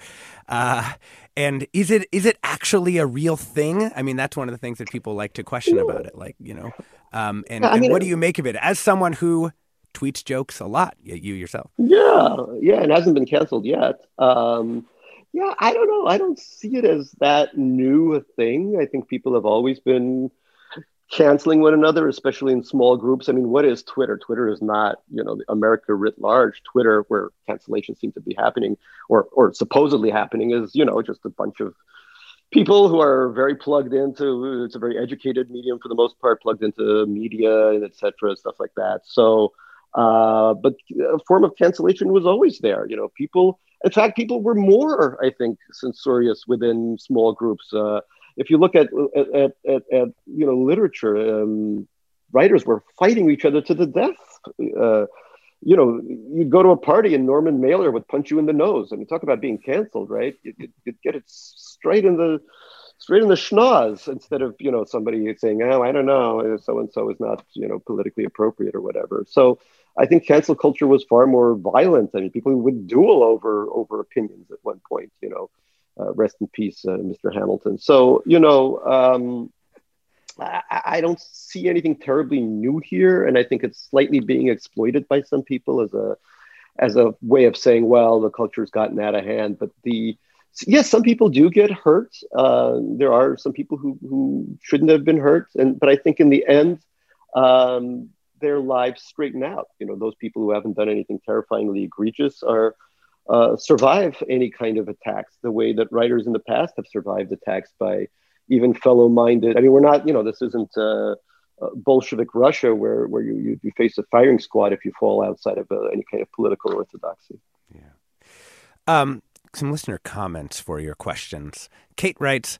Uh, and is it is it actually a real thing? I mean, that's one of the things that people like to question about it. Like, you know, um, and, yeah, and what do you make of it as someone who tweets jokes a lot? You yourself? Yeah, yeah, it hasn't been canceled yet. Um, yeah, I don't know. I don't see it as that new a thing. I think people have always been canceling one another, especially in small groups. I mean, what is Twitter? Twitter is not, you know, America writ large. Twitter, where cancellations seem to be happening or or supposedly happening, is you know just a bunch of people who are very plugged into. It's a very educated medium for the most part, plugged into media and etc. stuff like that. So, uh, but a form of cancellation was always there. You know, people. In fact, people were more, I think, censorious within small groups. Uh, if you look at at, at, at you know literature, um, writers were fighting each other to the death. Uh, you know, you'd go to a party and Norman Mailer would punch you in the nose. I mean, talk about being canceled, right? You'd, you'd get it straight in the straight in the schnoz instead of you know somebody saying, "Oh, I don't know, so and so is not you know politically appropriate or whatever." So I think cancel culture was far more violent. I mean, people would duel over over opinions at one point. You know, uh, rest in peace, uh, Mr. Hamilton. So, you know, um, I, I, don't see anything terribly new here, and I think it's slightly being exploited by some people as a as a way of saying, well, the culture's gotten out of hand. But the yes, some people do get hurt. Uh, there are some people who who shouldn't have been hurt, and but I think in the end. Um, their lives straighten out. You know, those people who haven't done anything terrifyingly egregious are uh, survive any kind of attacks the way that writers in the past have survived attacks by even fellow minded. I mean, we're not, you know, this isn't uh, uh, Bolshevik Russia, where where you, you, you face a firing squad if you fall outside of uh, any kind of political orthodoxy. Yeah. Um, some listener comments for your questions. Kate writes.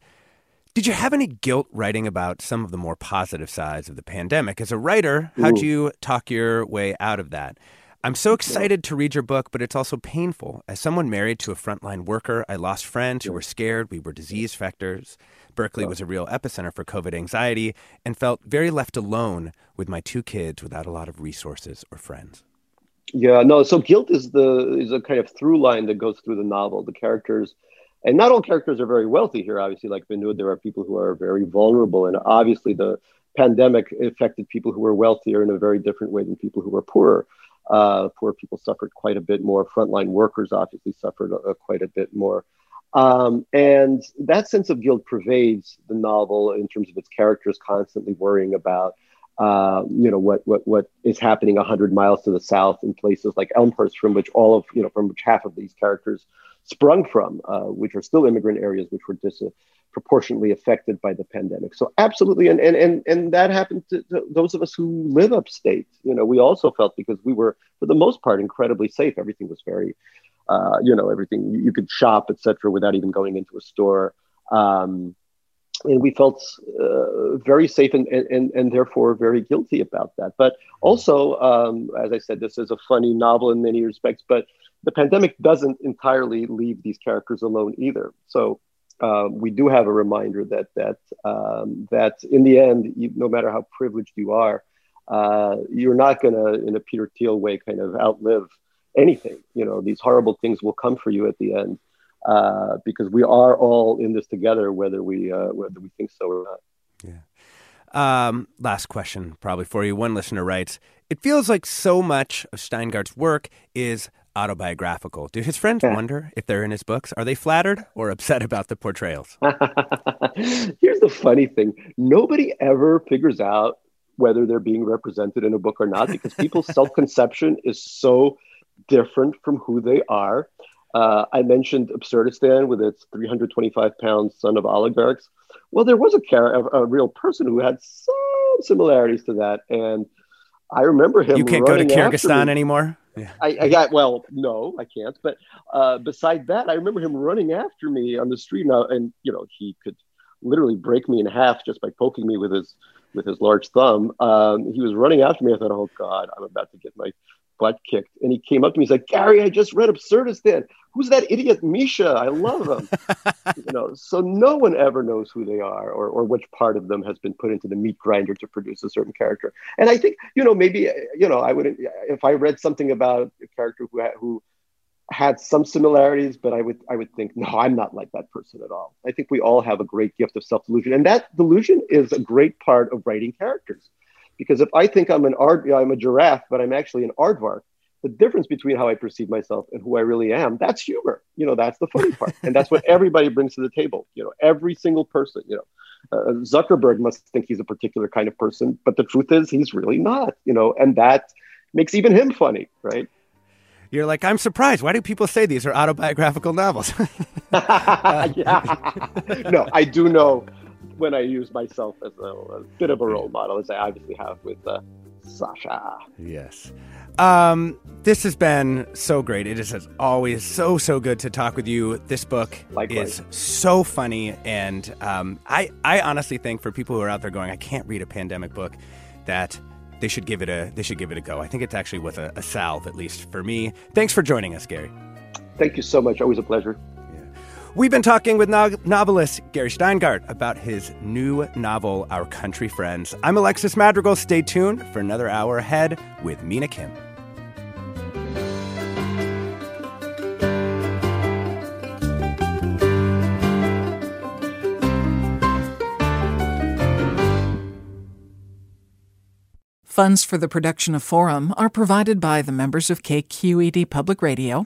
Did you have any guilt writing about some of the more positive sides of the pandemic? As a writer, how'd you talk your way out of that? I'm so excited to read your book, but it's also painful. As someone married to a frontline worker, I lost friends who were scared we were disease vectors. Berkeley was a real epicenter for COVID anxiety and felt very left alone with my two kids without a lot of resources or friends. Yeah, no, so guilt is the is a kind of through line that goes through the novel. The characters and not all characters are very wealthy here, obviously, like Vinod, there are people who are very vulnerable. And obviously the pandemic affected people who were wealthier in a very different way than people who were poorer. Uh, poor people suffered quite a bit more. Frontline workers obviously suffered uh, quite a bit more. Um, and that sense of guilt pervades the novel in terms of its characters constantly worrying about, uh, you know, what, what, what is happening 100 miles to the south in places like Elmhurst, from which all of, you know, from which half of these characters sprung from, uh, which are still immigrant areas, which were disproportionately affected by the pandemic. So absolutely, and and and and that happened to, to, those of us who live upstate. You know, we also felt because we were, for the most part, incredibly safe. Everything was very, uh, you know, everything you could shop, etc., without even going into a store. Um, and we felt uh, very safe and, and, and therefore very guilty about that. But also, um, as I said, this is a funny novel in many respects, but the pandemic doesn't entirely leave these characters alone either. So uh, we do have a reminder that that um, that in the end, you, no matter how privileged you are, uh, you're not going to, in a Peter Thiel way, kind of outlive anything. You know, these horrible things will come for you at the end uh, because we are all in this together, whether we uh, whether we think so or not. Yeah. Um, last question, probably for you. One listener writes, "It feels like so much of Shteyngart's work is autobiographical. Do his friends wonder if they're in his books? Are they flattered or upset about the portrayals? Here's the funny thing nobody ever figures out whether they're being represented in a book or not because people's self conception is so different from who they are. Uh, I mentioned Absurdistan with its 325 pound son of oligarchs. Well, there was a, car- a, a real person who had some similarities to that. And I remember him. You can't go to Kyrgyzstan anymore? Yeah. I, I, got well, no, I can't. But uh, beside that, I remember him running after me on the street, now, and you know he could literally break me in half just by poking me with his with his large thumb. Um, he was running after me. I thought, oh God, I'm about to get my butt kicked. And he came up to me. And he's like, Gary, I just read Absurdistan. Who's that idiot Misha? I love him. you know, so no one ever knows who they are or, or which part of them has been put into the meat grinder to produce a certain character. And I think, you know, maybe, you know, I would, if I read something about a character who, who had some similarities, but I would, I would think, no, I'm not like that person at all. I think we all have a great gift of self-delusion. And that delusion is a great part of writing characters. Because if I think I'm an art, you know, I'm a giraffe, but I'm actually an aardvark, the difference between how I perceive myself and who I really am, that's humor. You know, that's the funny part. And that's what everybody brings to the table. You know, every single person, you know, uh, Zuckerberg must think he's a particular kind of person, but the truth is he's really not, you know, and that makes even him funny, right? You're like, I'm surprised. Why do people say these are autobiographical novels? yeah. No, I do know when I use myself as a, a, bit of a role model, as I obviously have with uh, Sasha. Yes. Um, this has been so great. It is as always so so good to talk with you. This book Likewise. is so funny, and um, I I honestly think for people who are out there going, I can't read a pandemic book, that they should give it a they should give it a go. I think it's actually with a, a salve, at least for me. Thanks for joining us, Gary. Thank you so much. Always a pleasure. We've been talking with no- novelist Gary Shteyngart about his new novel, Our Country Friends. I'm Alexis Madrigal. Stay tuned for another hour ahead with Mina Kim. Funds for the production of Forum are provided by the members of KQED Public Radio